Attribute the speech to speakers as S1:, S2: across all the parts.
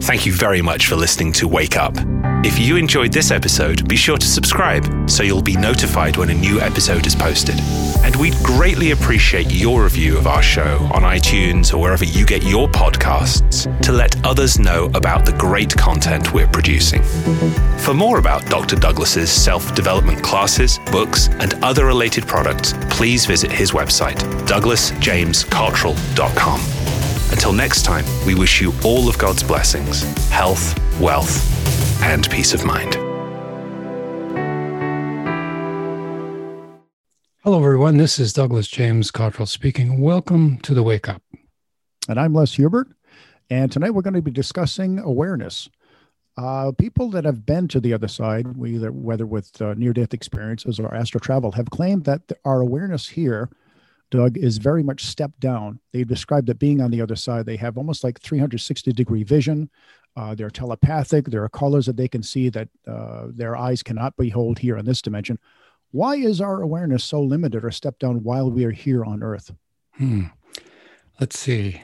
S1: Thank you very much for listening to Wake Up. If you enjoyed this episode, be sure to subscribe so you'll be notified when a new episode is posted. And we'd greatly appreciate your review of our show on iTunes or wherever you get your podcasts to let others know about the great content we're producing. For more about Dr. Douglas's self-development classes, books, and other related products, please visit his website, douglasjamescottrell.com. Until next time, we wish you all of God's blessings, health, wealth, and peace of mind.
S2: Hello, everyone. This is Douglas James Cottrell speaking. Welcome to the Wake Up.
S3: And I'm Les Hubert. And tonight we're going to be discussing awareness. Uh, people that have been to the other side, either whether with uh, near-death experiences or astral travel, have claimed that our awareness here Doug, is very much stepped down. They described that being on the other side, they have almost like 360 degree vision. Uh, they're telepathic. There are colors that they can see that uh, their eyes cannot behold here in this dimension. Why is our awareness so limited or stepped down while we are here on Earth?
S2: Hmm. Let's see.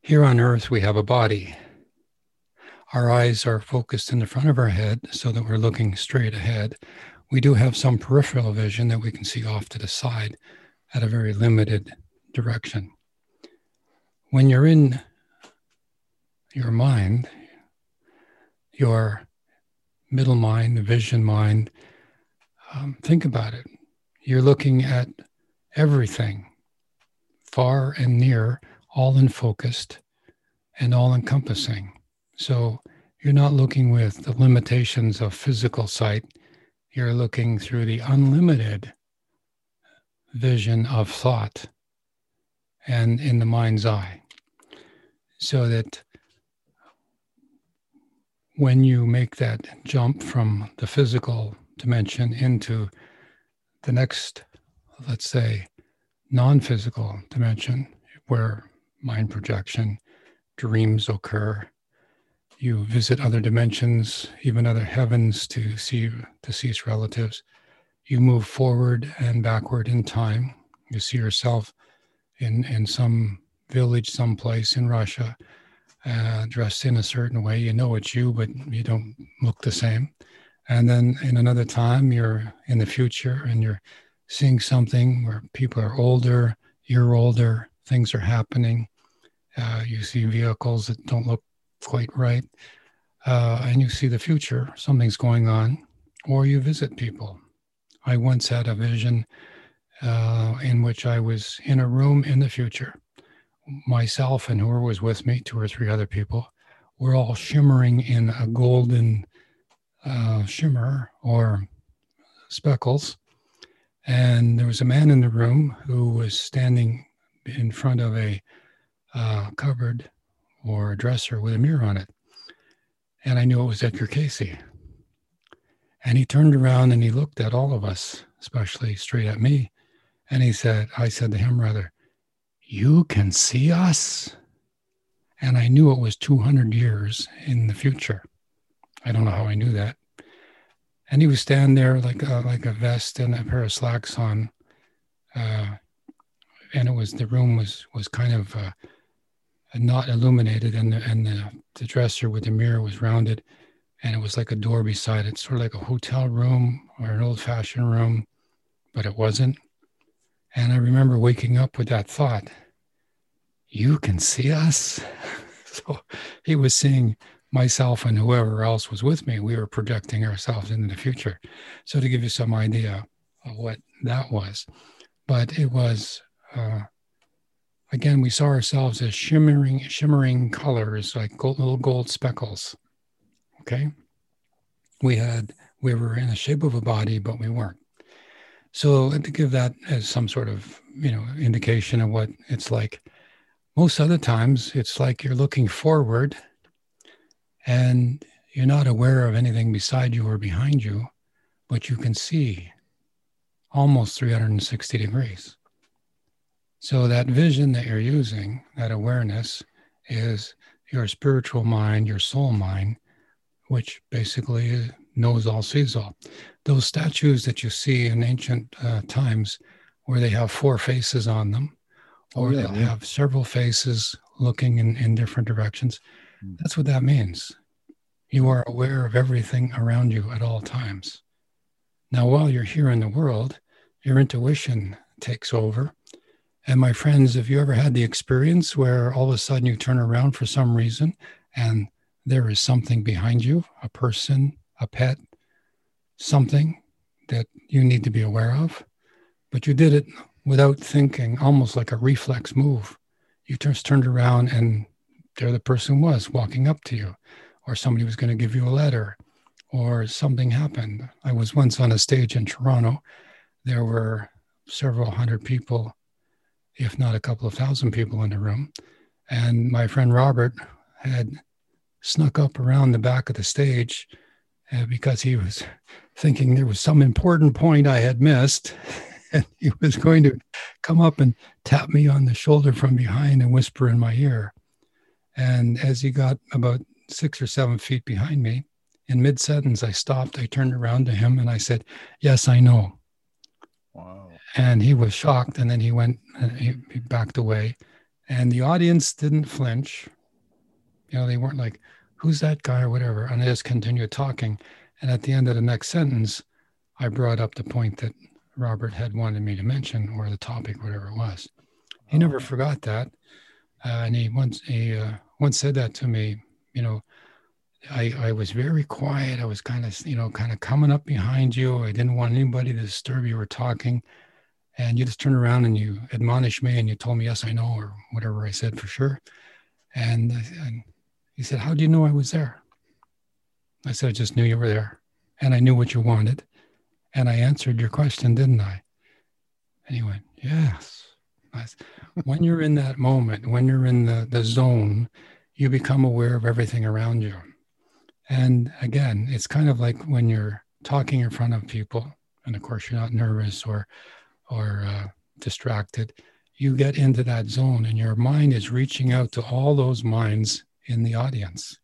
S2: Here on Earth, we have a body. Our eyes are focused in the front of our head so that we're looking straight ahead. We do have some peripheral vision that we can see off to the side at a very limited direction. When you're in your mind, your middle mind, the vision mind, um, think about it. You're looking at everything, far and near, all in focused and all encompassing. So you're not looking with the limitations of physical sight. You're looking through the unlimited vision of thought and in the mind's eye. So that when you make that jump from the physical dimension into the next, let's say, non physical dimension where mind projection, dreams occur, you visit other dimensions, even other heavens to see deceased relatives you move forward and backward in time. You see yourself in, in some village, someplace in Russia, uh, dressed in a certain way. You know it's you, but you don't look the same. And then in another time, you're in the future and you're seeing something where people are older, you're older, things are happening. Uh, you see vehicles that don't look quite right. Uh, and you see the future, something's going on, or you visit people I once had a vision uh, in which I was in a room in the future. Myself and whoever was with me, two or three other people, were all shimmering in a golden uh, shimmer or speckles. And there was a man in the room who was standing in front of a uh, cupboard or a dresser with a mirror on it. And I knew it was Edgar Cayce. And he turned around and he looked at all of us, especially straight at me. And he said, I said to him rather, You can see us? And I knew it was 200 years in the future. I don't know how I knew that. And he was standing there like a, like a vest and a pair of slacks on. Uh, and it was the room was was kind of uh, not illuminated, and the and the, the dresser with the mirror was rounded and it was like a door beside it, sort of like a hotel room or an old fashioned room, but it wasn't. And I remember waking up with that thought you can see us. so he was seeing myself and whoever else was with me. We were projecting ourselves into the future. So to give you some idea of what that was, but it was, uh, again, we saw ourselves as shimmering, shimmering colors, like gold, little gold speckles Okay. We had, we were in the shape of a body, but we weren't. So to give that as some sort of, you know, indication of what it's like, most other times it's like you're looking forward and you're not aware of anything beside you or behind you, but you can see almost 360 degrees. So that vision that you're using, that awareness, is your spiritual mind, your soul mind, which basically knows all, sees all. Those statues that you see in ancient uh, times, where they have four faces on them, oh, or oh, yeah, they'll yeah. have several faces looking in, in different directions, That's what that means. You are aware of everything around you at all times. Now, while you're here in the world, your intuition takes over. And my friends, have you ever had the experience where all of a sudden you turn around for some reason and there is something behind you, a person, a pet, something that you need to be aware of? But you did it without thinking, almost like a reflex move. You just turned around and there the person was walking up to you, or somebody was going to give you a letter, or something happened. I was once on a stage in Toronto. There were several hundred people, if not a couple of thousand people in the room. And my friend Robert had snuck up around the back of the stage uh, because he was thinking there was some important point I had missed. And he was going to come up and tap me on the shoulder from behind and whisper in my ear. And as he got about six or seven feet behind me, in mid sentence, I stopped. I turned around to him and I said, Yes, I know. Wow. And he was shocked. And then he went, uh, he, he backed away. And the audience didn't flinch. You know, they weren't like, Who's that guy or whatever. And I just continued talking. And at the end of the next sentence, I brought up the point that Robert had wanted me to mention or the topic, whatever it was. He never forgot that. Uh, and he once he uh, once said that to me. You know, I I was very quiet. I was kind of you know kind of coming up behind you. I didn't want anybody to disturb you or talking. And you just turned around and you admonished me and you told me yes I know or whatever I said for sure. And, and he said, "How do you know I was there?" I said, "I just knew you were there, and I knew what you wanted, and I answered your question, didn't I?" And he went, "Yes." when you're in that moment, when you're in the, the zone, you become aware of everything around you. And again, it's kind of like when you're talking in front of people, and of course you're not nervous or or uh, distracted. You get into that zone, and your mind is reaching out to all those minds in the audience.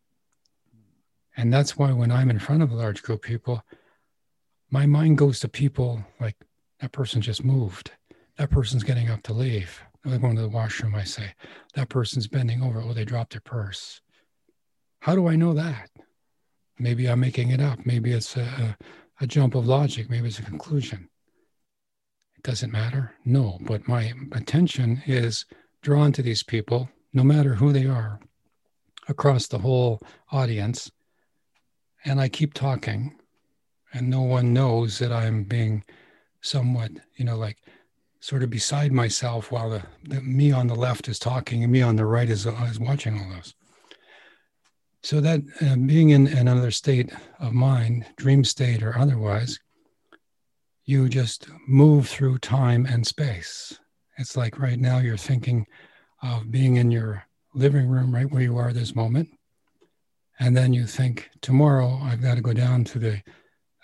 S2: And that's why when I'm in front of a large group of people, my mind goes to people like that person just moved that person's getting up to leave. They're going to the washroom, I say. That person's bending over. Oh, they dropped their purse. How do I know that? Maybe I'm making it up. Maybe it's a, a, jump of logic. Maybe it's a conclusion. It doesn't matter. No, but my attention is drawn to these people, no matter who they are, across the whole audience. And I keep talking, and no one knows that I'm being somewhat, you know, like sort of beside myself while the, the, me on the left is talking and me on the right is, is watching all this. So that uh, being in, in another state of mind, dream state or otherwise, you just move through time and space. It's like right now you're thinking of being in your living room right where you are this moment. And then you think, tomorrow I've got to go down to the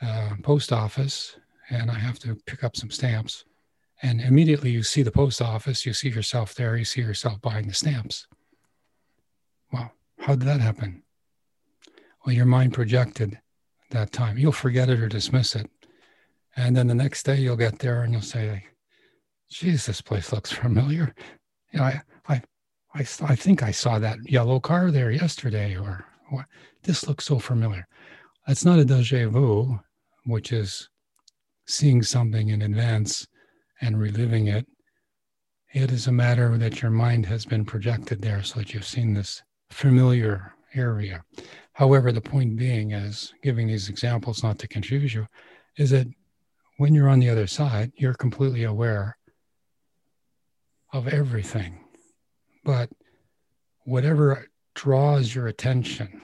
S2: uh, post office and I have to pick up some stamps and immediately you see the post office, you see yourself there, you see yourself buying the stamps. Well, how did that happen? Well, your mind projected that time. You'll forget it or dismiss it. And then the next day you'll get there and you'll say, geez, this place looks familiar. You know, I, I, I, I think I saw that yellow car there yesterday, or, or this looks so familiar. That's not a deja vu, which is seeing something in advance and reliving it. It is a matter that your mind has been projected there so that you've seen this familiar area. However, the point being is giving these examples not to confuse you, is that when you're on the other side, you're completely aware of everything. But whatever draws your attention,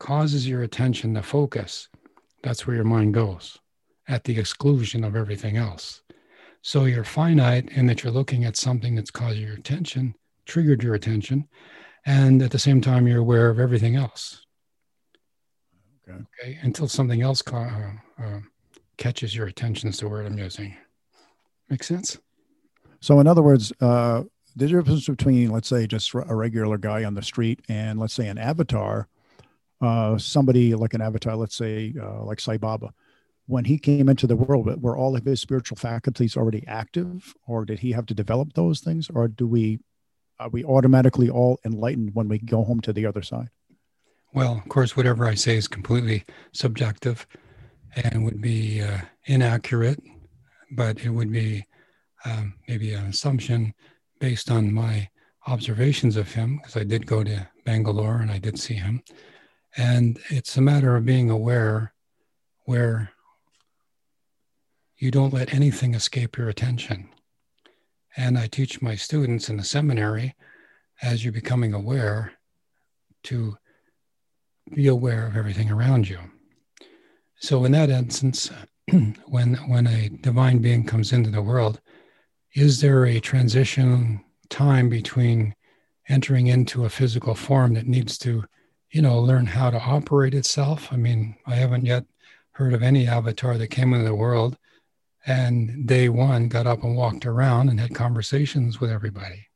S2: causes your attention to focus, that's where your mind goes at the exclusion of everything else. So you're finite in that you're looking at something that's caused your attention, triggered your attention, and at the same time you're aware of everything else. Okay. okay? Until something else ca- uh, uh, catches your attention is the word I'm using. Make sense?
S3: So, in other words, uh, the difference between, let's say, just a regular guy on the street and, let's say, an avatar, uh, somebody like an avatar, let's say, uh, like Sai Baba, when he came into the world, were all of his spiritual faculties already active, or did he have to develop those things, or do we are we automatically all enlightened when we go home to the other side?
S2: Well, of course, whatever I say is completely subjective and would be uh, inaccurate, but it would be um, maybe an assumption based on my observations of him, because I did go to Bangalore and I did see him. And it's a matter of being aware where you don't let anything escape your attention. And I teach my students in the seminary as you're becoming aware to be aware of everything around you. So, in that instance, when, when a divine being comes into the world, is there a transition time between entering into a physical form that needs to, you know, learn how to operate itself? I mean, I haven't yet heard of any avatar that came into the world and day one got up and walked around and had conversations with everybody.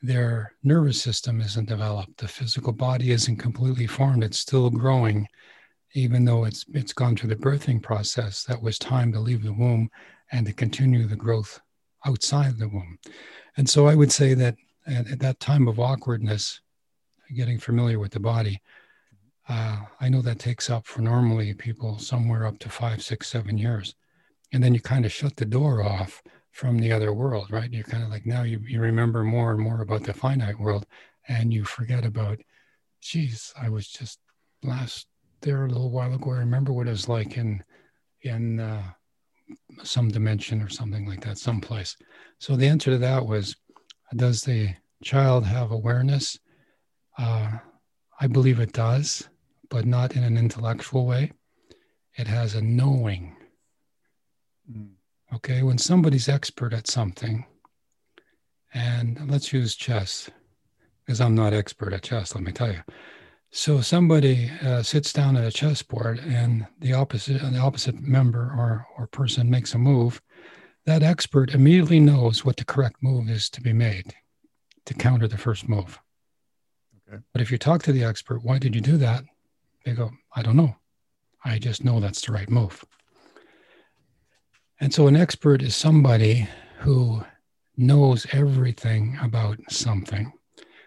S2: Their nervous system isn't developed. The physical body isn't completely formed. It's still growing, even though it's it's gone through the birthing process. That was time to leave the womb and to continue the growth outside the womb. And so I would say that at, at that time of awkwardness, getting familiar with the body, uh, I know that takes up for normally people somewhere up to five, six, seven years. And then you kind of shut the door off from the other world right? You're kind of like now you, you remember more and more about the finite world and you forget about geez i was just last there a little while ago. I remember what it was like in in uh, some dimension or something like that someplace so the answer to that was does the child have awareness uh, i believe it does but not in an intellectual way it has a knowing Mm. Okay, when somebody's expert at something, and let's use chess, because I'm not expert at chess, let me tell you. So somebody uh, sits down at a chessboard, and the opposite the opposite member or or person makes a move. That expert immediately knows what the correct move is to be made to counter the first move. Okay. But if you talk to the expert, why did you do that? They go, I don't know. I just know that's the right move. And so an expert is somebody who knows everything about something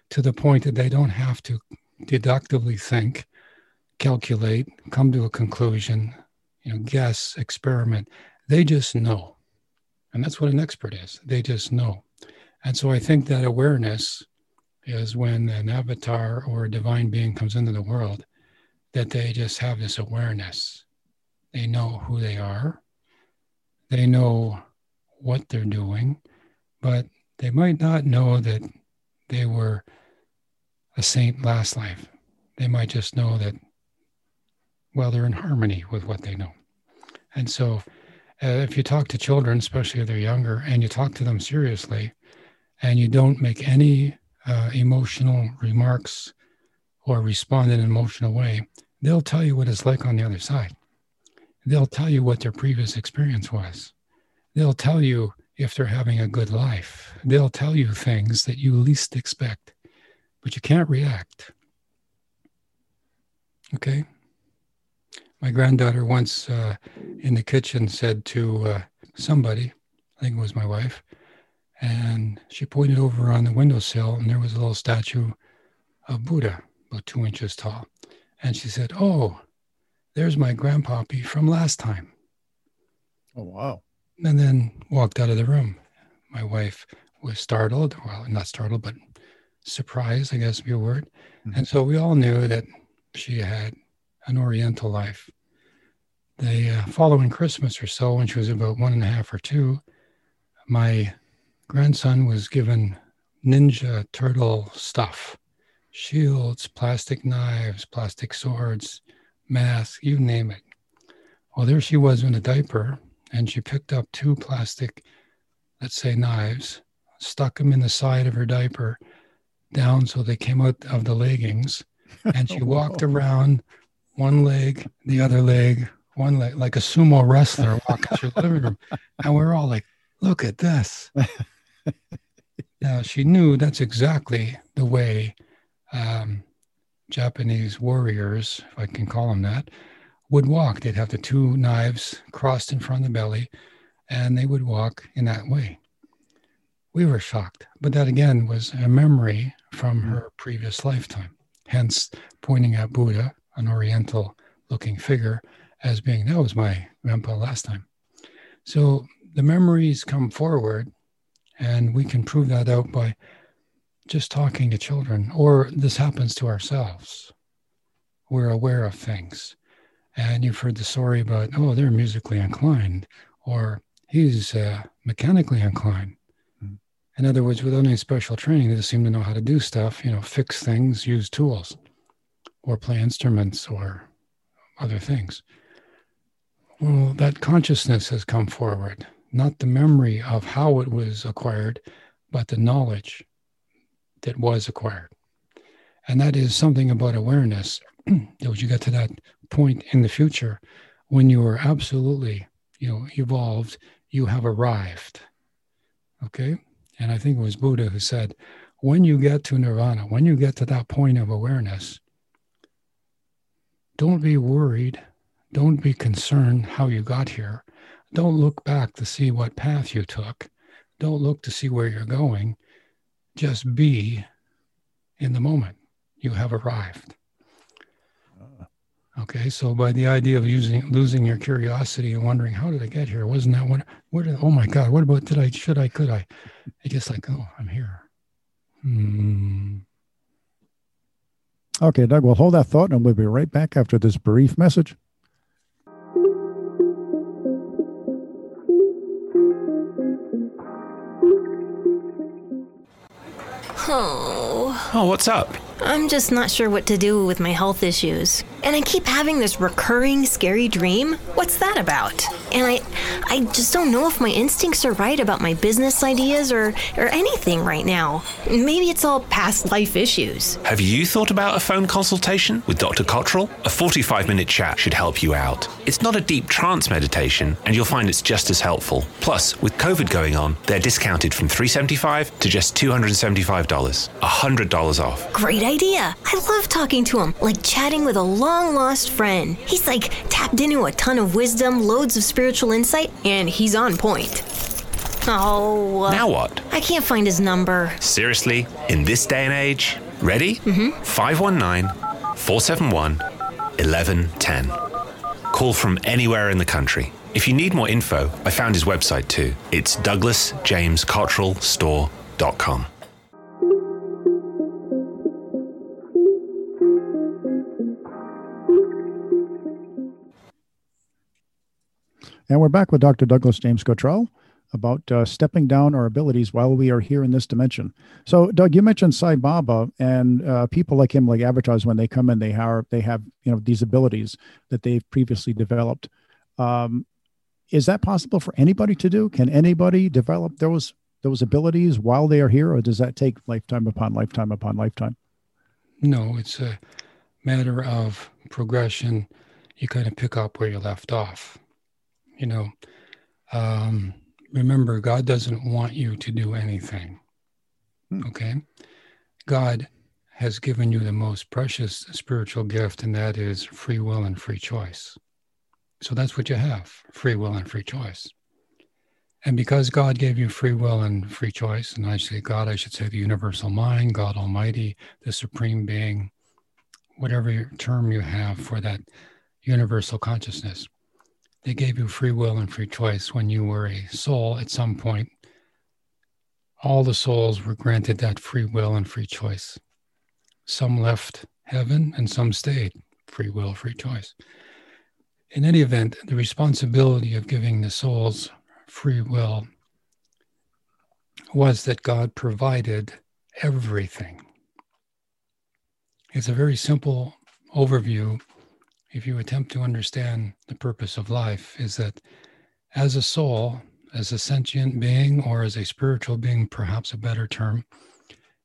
S2: to the point that they don't have to deductively think, calculate, come to a conclusion, you know, guess, experiment. They just know. And that's what an expert is. They just know. And so I think that awareness is when an avatar or a divine being comes into the world, that they just have this awareness. They know who they are they know what they're doing, but they might not know that they were a saint last life. They might just know that, well, they're in harmony with what they know. And so, uh, if you talk to children, especially if they're younger, and you talk to them seriously, and you don't make any uh, emotional remarks or respond in an emotional way, they'll tell you what it's like on the other side they'll tell you what their previous experience was. They'll tell you if they're having a good life. They'll tell you things that you least expect, but you can't react. Okay? My granddaughter once uh, in the kitchen said to uh, somebody, I think it was my wife, and she pointed over on the windowsill, and there was a little statue of Buddha, about two inches tall. And she said, Oh, there's my grandpappy from last time.
S3: Oh, wow.
S2: And then walked out of the room. My wife was startled, well, not startled, but surprised, I guess would be a word. Mm-hmm. And so we all knew that she had an Oriental life. The uh, following Christmas or so, when she was about one and a half or two, my grandson was given Ninja Turtle stuff shields, plastic knives, plastic swords, mask, you name it. Well, there she was in a diaper, and she picked up two plastic, let's say, knives, stuck them in the side of her diaper down so they came out of the leggings. And she walked around one leg, the other leg, one leg, like a sumo wrestler walking through the living room. And we we're all like, look at this. now, she knew that's exactly the way um, Japanese warriors, if I can call them that, would walk. They'd have the two knives crossed in front of the belly, and they would walk in that way. we were shocked. But that again was a memory from
S3: Mm.
S2: her previous lifetime, hence pointing at Buddha, an Oriental looking figure, as being that was my grandpa last time. So the memories come forward, and we can prove that out by just talking to children, or this happens to ourselves. We're aware of things. And you've heard the story about, oh, they're musically inclined, or he's uh, mechanically inclined. In other words, without any special training, they just seem to know how to do stuff, you know, fix things, use tools, or play instruments or other things. Well, that consciousness has come forward, not the memory of how it was acquired, but the knowledge that was acquired. And that is something about awareness that you get to that point in the future when you are absolutely, you know, evolved, you have arrived. Okay? And I think it was Buddha who said, when you get to nirvana, when you get to that point of awareness, don't be worried. Don't be concerned how you got here. Don't look back to see what path you took. Don't look to see where you're going. Just be in the moment. You have arrived. Ah. Okay, so by the idea of using losing your curiosity and wondering how did I get here? Wasn't that what? Where did? Oh my God! What about did I? Should I? Could I? It's just like oh, I'm here. Hmm.
S3: Okay, Doug, we'll hold that thought and we'll be right back after this brief message.
S4: Oh,
S1: Oh, what's up?
S4: I'm just not sure what to do with my health issues. And I keep having this recurring scary dream. What's that about? And I I just don't know if my instincts are right about my business ideas or or anything right now. Maybe it's all past life issues.
S1: Have you thought about a phone consultation with Dr. Cottrell? A 45 minute chat should help you out. It's not a deep trance meditation, and you'll find it's just as helpful. Plus, with COVID going on, they're discounted from 375 to just $275. $100 off.
S4: Great idea. I love talking to him, like chatting with a long lost friend. He's like tapped into a ton of wisdom, loads of spiritual insight, and he's on point. Oh,
S1: Now what?
S4: I can't find his number.
S1: Seriously, in this day and age? Ready? Mm-hmm. 519 471 1110. Call from anywhere in the country. If you need more info, I found his website too. It's douglasjamescottrellstore.com.
S3: And we're back with Dr. Douglas James Cottrell about uh, stepping down our abilities while we are here in this dimension. So, Doug, you mentioned Sai Baba, and uh, people like him, like avatars when they come in, they have they have you know these abilities that they've previously developed. Um, is that possible for anybody to do? Can anybody develop those those abilities while they are here, or does that take lifetime upon lifetime upon lifetime?
S2: No, it's a matter of progression. You kind of pick up where you left off. You know, um, remember, God doesn't want you to do anything.
S3: Hmm.
S2: Okay? God has given you the most precious spiritual gift, and that is free will and free choice. So that's what you have free will and free choice. And because God gave you free will and free choice, and I say God, I should say the universal mind, God Almighty, the supreme being, whatever term you have for that universal consciousness, they gave you free will and free choice when you were a soul at some point. All the souls were granted that free will and free choice. Some left heaven and some stayed. Free will, free choice. In any event, the responsibility of giving the souls free will was that God provided everything. It's a very simple overview. If you attempt to understand the purpose of life, is that as a soul, as a sentient being, or as a spiritual being, perhaps a better term,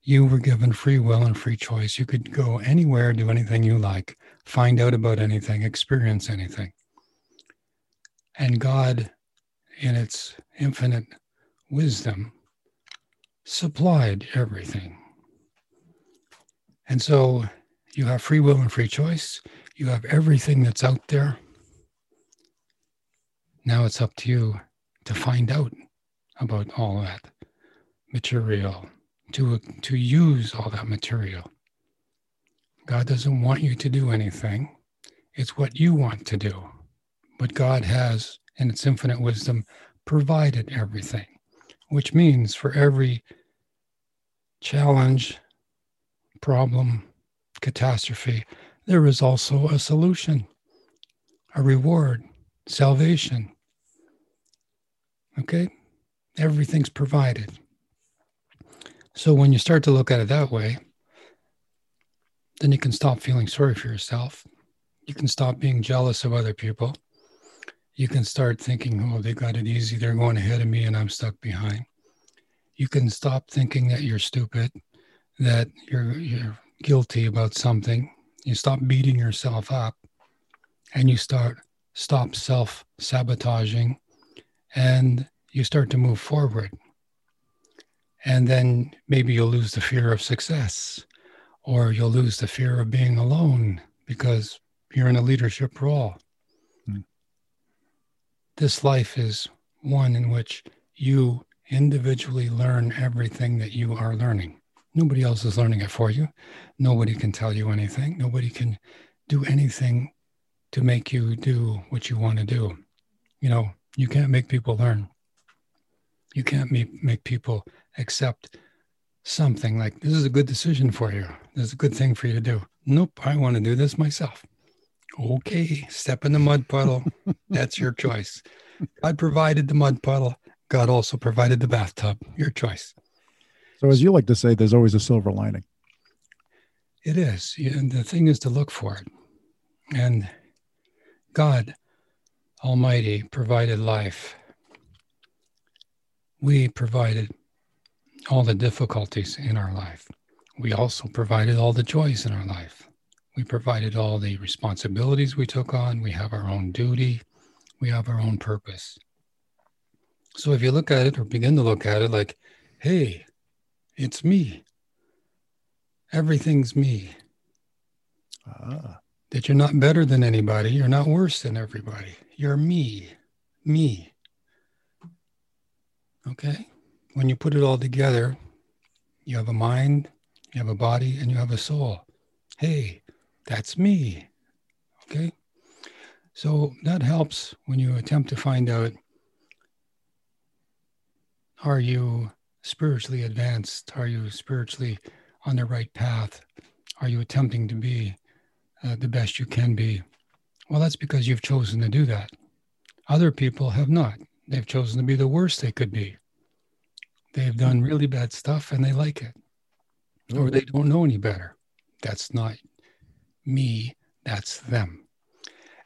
S2: you were given free will and free choice. You could go anywhere, do anything you like, find out about anything, experience anything. And God, in its infinite wisdom, supplied everything. And so you have free will and free choice. You have everything that's out there. Now it's up to you to find out about all that. material, to, to use all that material. God doesn't want you to do anything. It's what you want to do. But God has, in its infinite wisdom, provided everything, which means for every challenge, problem, catastrophe, there is also a solution, a reward, salvation. Okay? Everything's provided. So when you start to look at it that way, then you can stop feeling sorry for yourself. You can stop being jealous of other people. You can start thinking, oh, they got it easy. They're going ahead of me and I'm stuck behind. You can stop thinking that you're stupid, that you're, you're guilty about something. You stop beating yourself up and you start stop self sabotaging and you start to move forward. And then maybe you'll lose the fear of success or you'll lose the fear of being alone because you're in a leadership role. Mm. This life is one in which you individually learn everything that you are learning. Nobody else is learning it for you. Nobody can tell you anything. Nobody can do anything to make you do what you want to do. You know, you can't make people learn. You can't make, make people accept something like this is a good decision for you. This is a good thing for you to do. Nope, I want to do this myself. Okay, step in the mud puddle. That's your choice. God provided the mud puddle. God also provided the bathtub. Your choice.
S3: So, as you like to say, there's always a silver lining.
S2: It is. And the thing is to look for it. And God Almighty provided life. We provided all the difficulties in our life. We also provided all the joys in our life. We provided all the responsibilities we took on. We have our own duty. We have our own purpose. So if you look at it or begin to look at it like, hey, it's me. Everything's me. Ah. That you're not better than anybody. You're not worse than everybody. You're me. Me. Okay? When you put it all together, you have a mind, you have a body, and you have a soul. Hey, that's me. Okay? So that helps when you attempt to find out are you spiritually advanced? Are you spiritually on the right path? Are you attempting to be uh, the best you can be? Well, that's because you've chosen to do that. Other people have not. They've chosen to be the worst they could be. They've done really bad stuff and they like it, or they don't know any better. That's not me, that's them.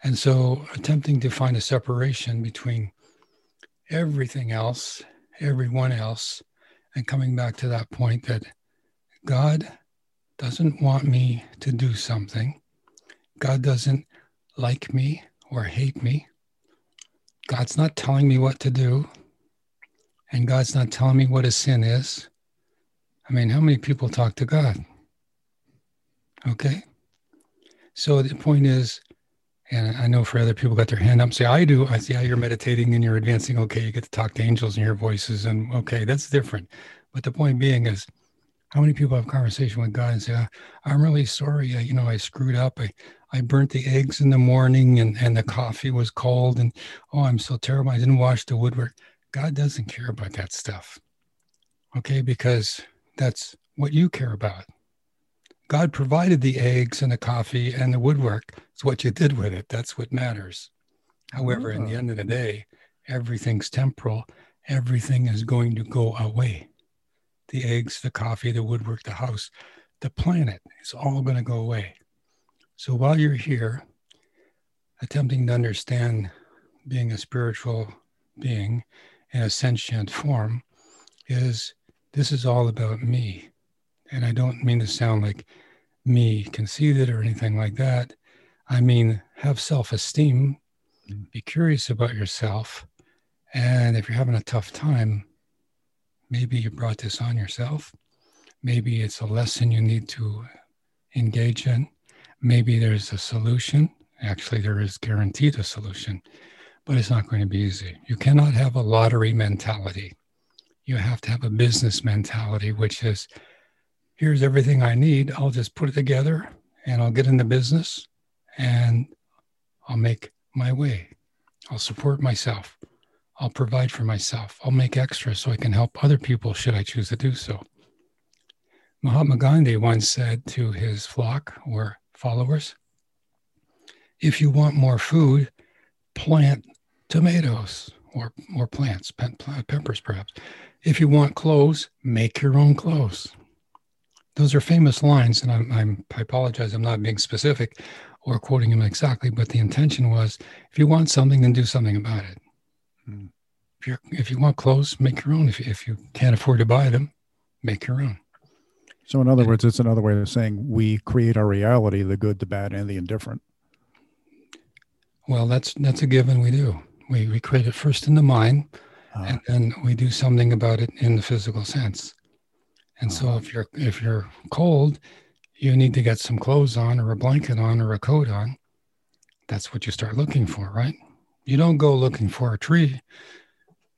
S2: And so, attempting to find a separation between everything else, everyone else, and coming back to that point that God doesn't want me to do something. God doesn't like me or hate me. God's not telling me what to do. And God's not telling me what a sin is. I mean, how many people talk to God? Okay. So the point is, and I know for other people got their hand up, say, I do. I see how you're meditating and you're advancing. Okay, you get to talk to angels and hear voices. And okay, that's different. But the point being is, how many people have conversation with God and say, ah, I'm really sorry. I, you know, I screwed up. I, I burnt the eggs in the morning and, and the coffee was cold. And oh, I'm so terrible. I didn't wash the woodwork. God doesn't care about that stuff. Okay, because that's what you care about. God provided the eggs and the coffee and the woodwork. It's what you did with it. That's what matters. However, in the ah. end of the day, everything's temporal. Everything is going to go away. The eggs, the coffee, the woodwork, the house, the planet is all going to go away. So while you're here, attempting to understand being a spiritual being in a sentient form, is this is all about me and I don't mean to sound like me conceited or anything like that. I mean, have self esteem, mm. be curious about yourself. And if you're having a tough time, maybe you brought this on yourself. Maybe it's a lesson you need to engage in. Maybe there's a solution. Actually, there is guaranteed a solution, but it's not going to be easy. You cannot have a lottery mentality. you have to have a business mentality, which is here's everything I need. I'll just put it together and I'll get into business and I'll make my way. I'll support myself. I'll provide for myself. I'll make extra so I can help other people should I choose to do so. Mahatma Gandhi once said to his flock or followers if you want more food, plant tomatoes or, or plants, peppers perhaps. If you want clothes, make your own clothes. Those are famous lines, and I'm, I'm, i apologize, I'm not being specific or quoting him exactly, but the intention was if you want something, then do something about it. Hmm. If, you if you want clothes, make your own. If, if you can't afford to buy them, make your own.
S3: So, in other words, it's another way of saying we create our reality the good, the bad, and the indifferent.
S2: Well, that's that's a given we do. We, we create it first in the mind, uh, and then we do something about it in the physical sense. And so, uh-huh. if you're if you're cold, you need to get some clothes on, or a blanket on, or a coat on. That's what you start looking for, right? You don't go looking for a tree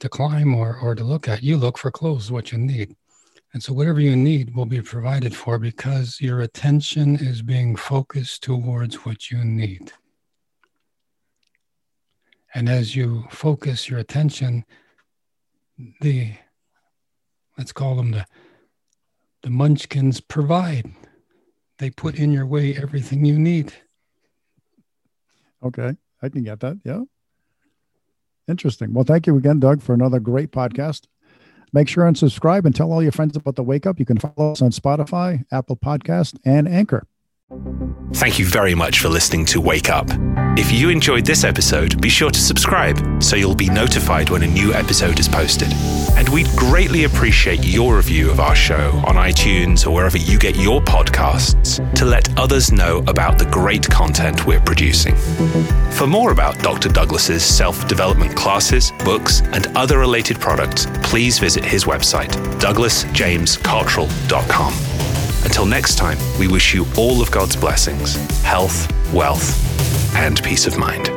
S2: to climb or or to look at. You look for clothes, what you need. And so, whatever you need will be provided for because your attention is being focused towards what you need. And as you focus your attention, the let's call them the the munchkins provide. They put in your way everything you need.
S3: Okay, I can get that. Yeah. Interesting. Well, thank you again, Doug, for another great podcast. Make sure and subscribe and tell all your friends about the Wake Up. You can follow us on Spotify, Apple Podcast, and Anchor.
S1: Thank you very much for listening to Wake Up. If you enjoyed this episode, be sure to subscribe so you'll be notified when a new episode is posted. And we'd greatly appreciate your review of our show on iTunes or wherever you get your podcasts to let others know about the great content we're producing. For more about Dr. Douglas's self-development classes, books, and other related products, please visit his website, douglasjamescottrell.com. Until next time, we wish you all of God's blessings, health, wealth, and peace of mind.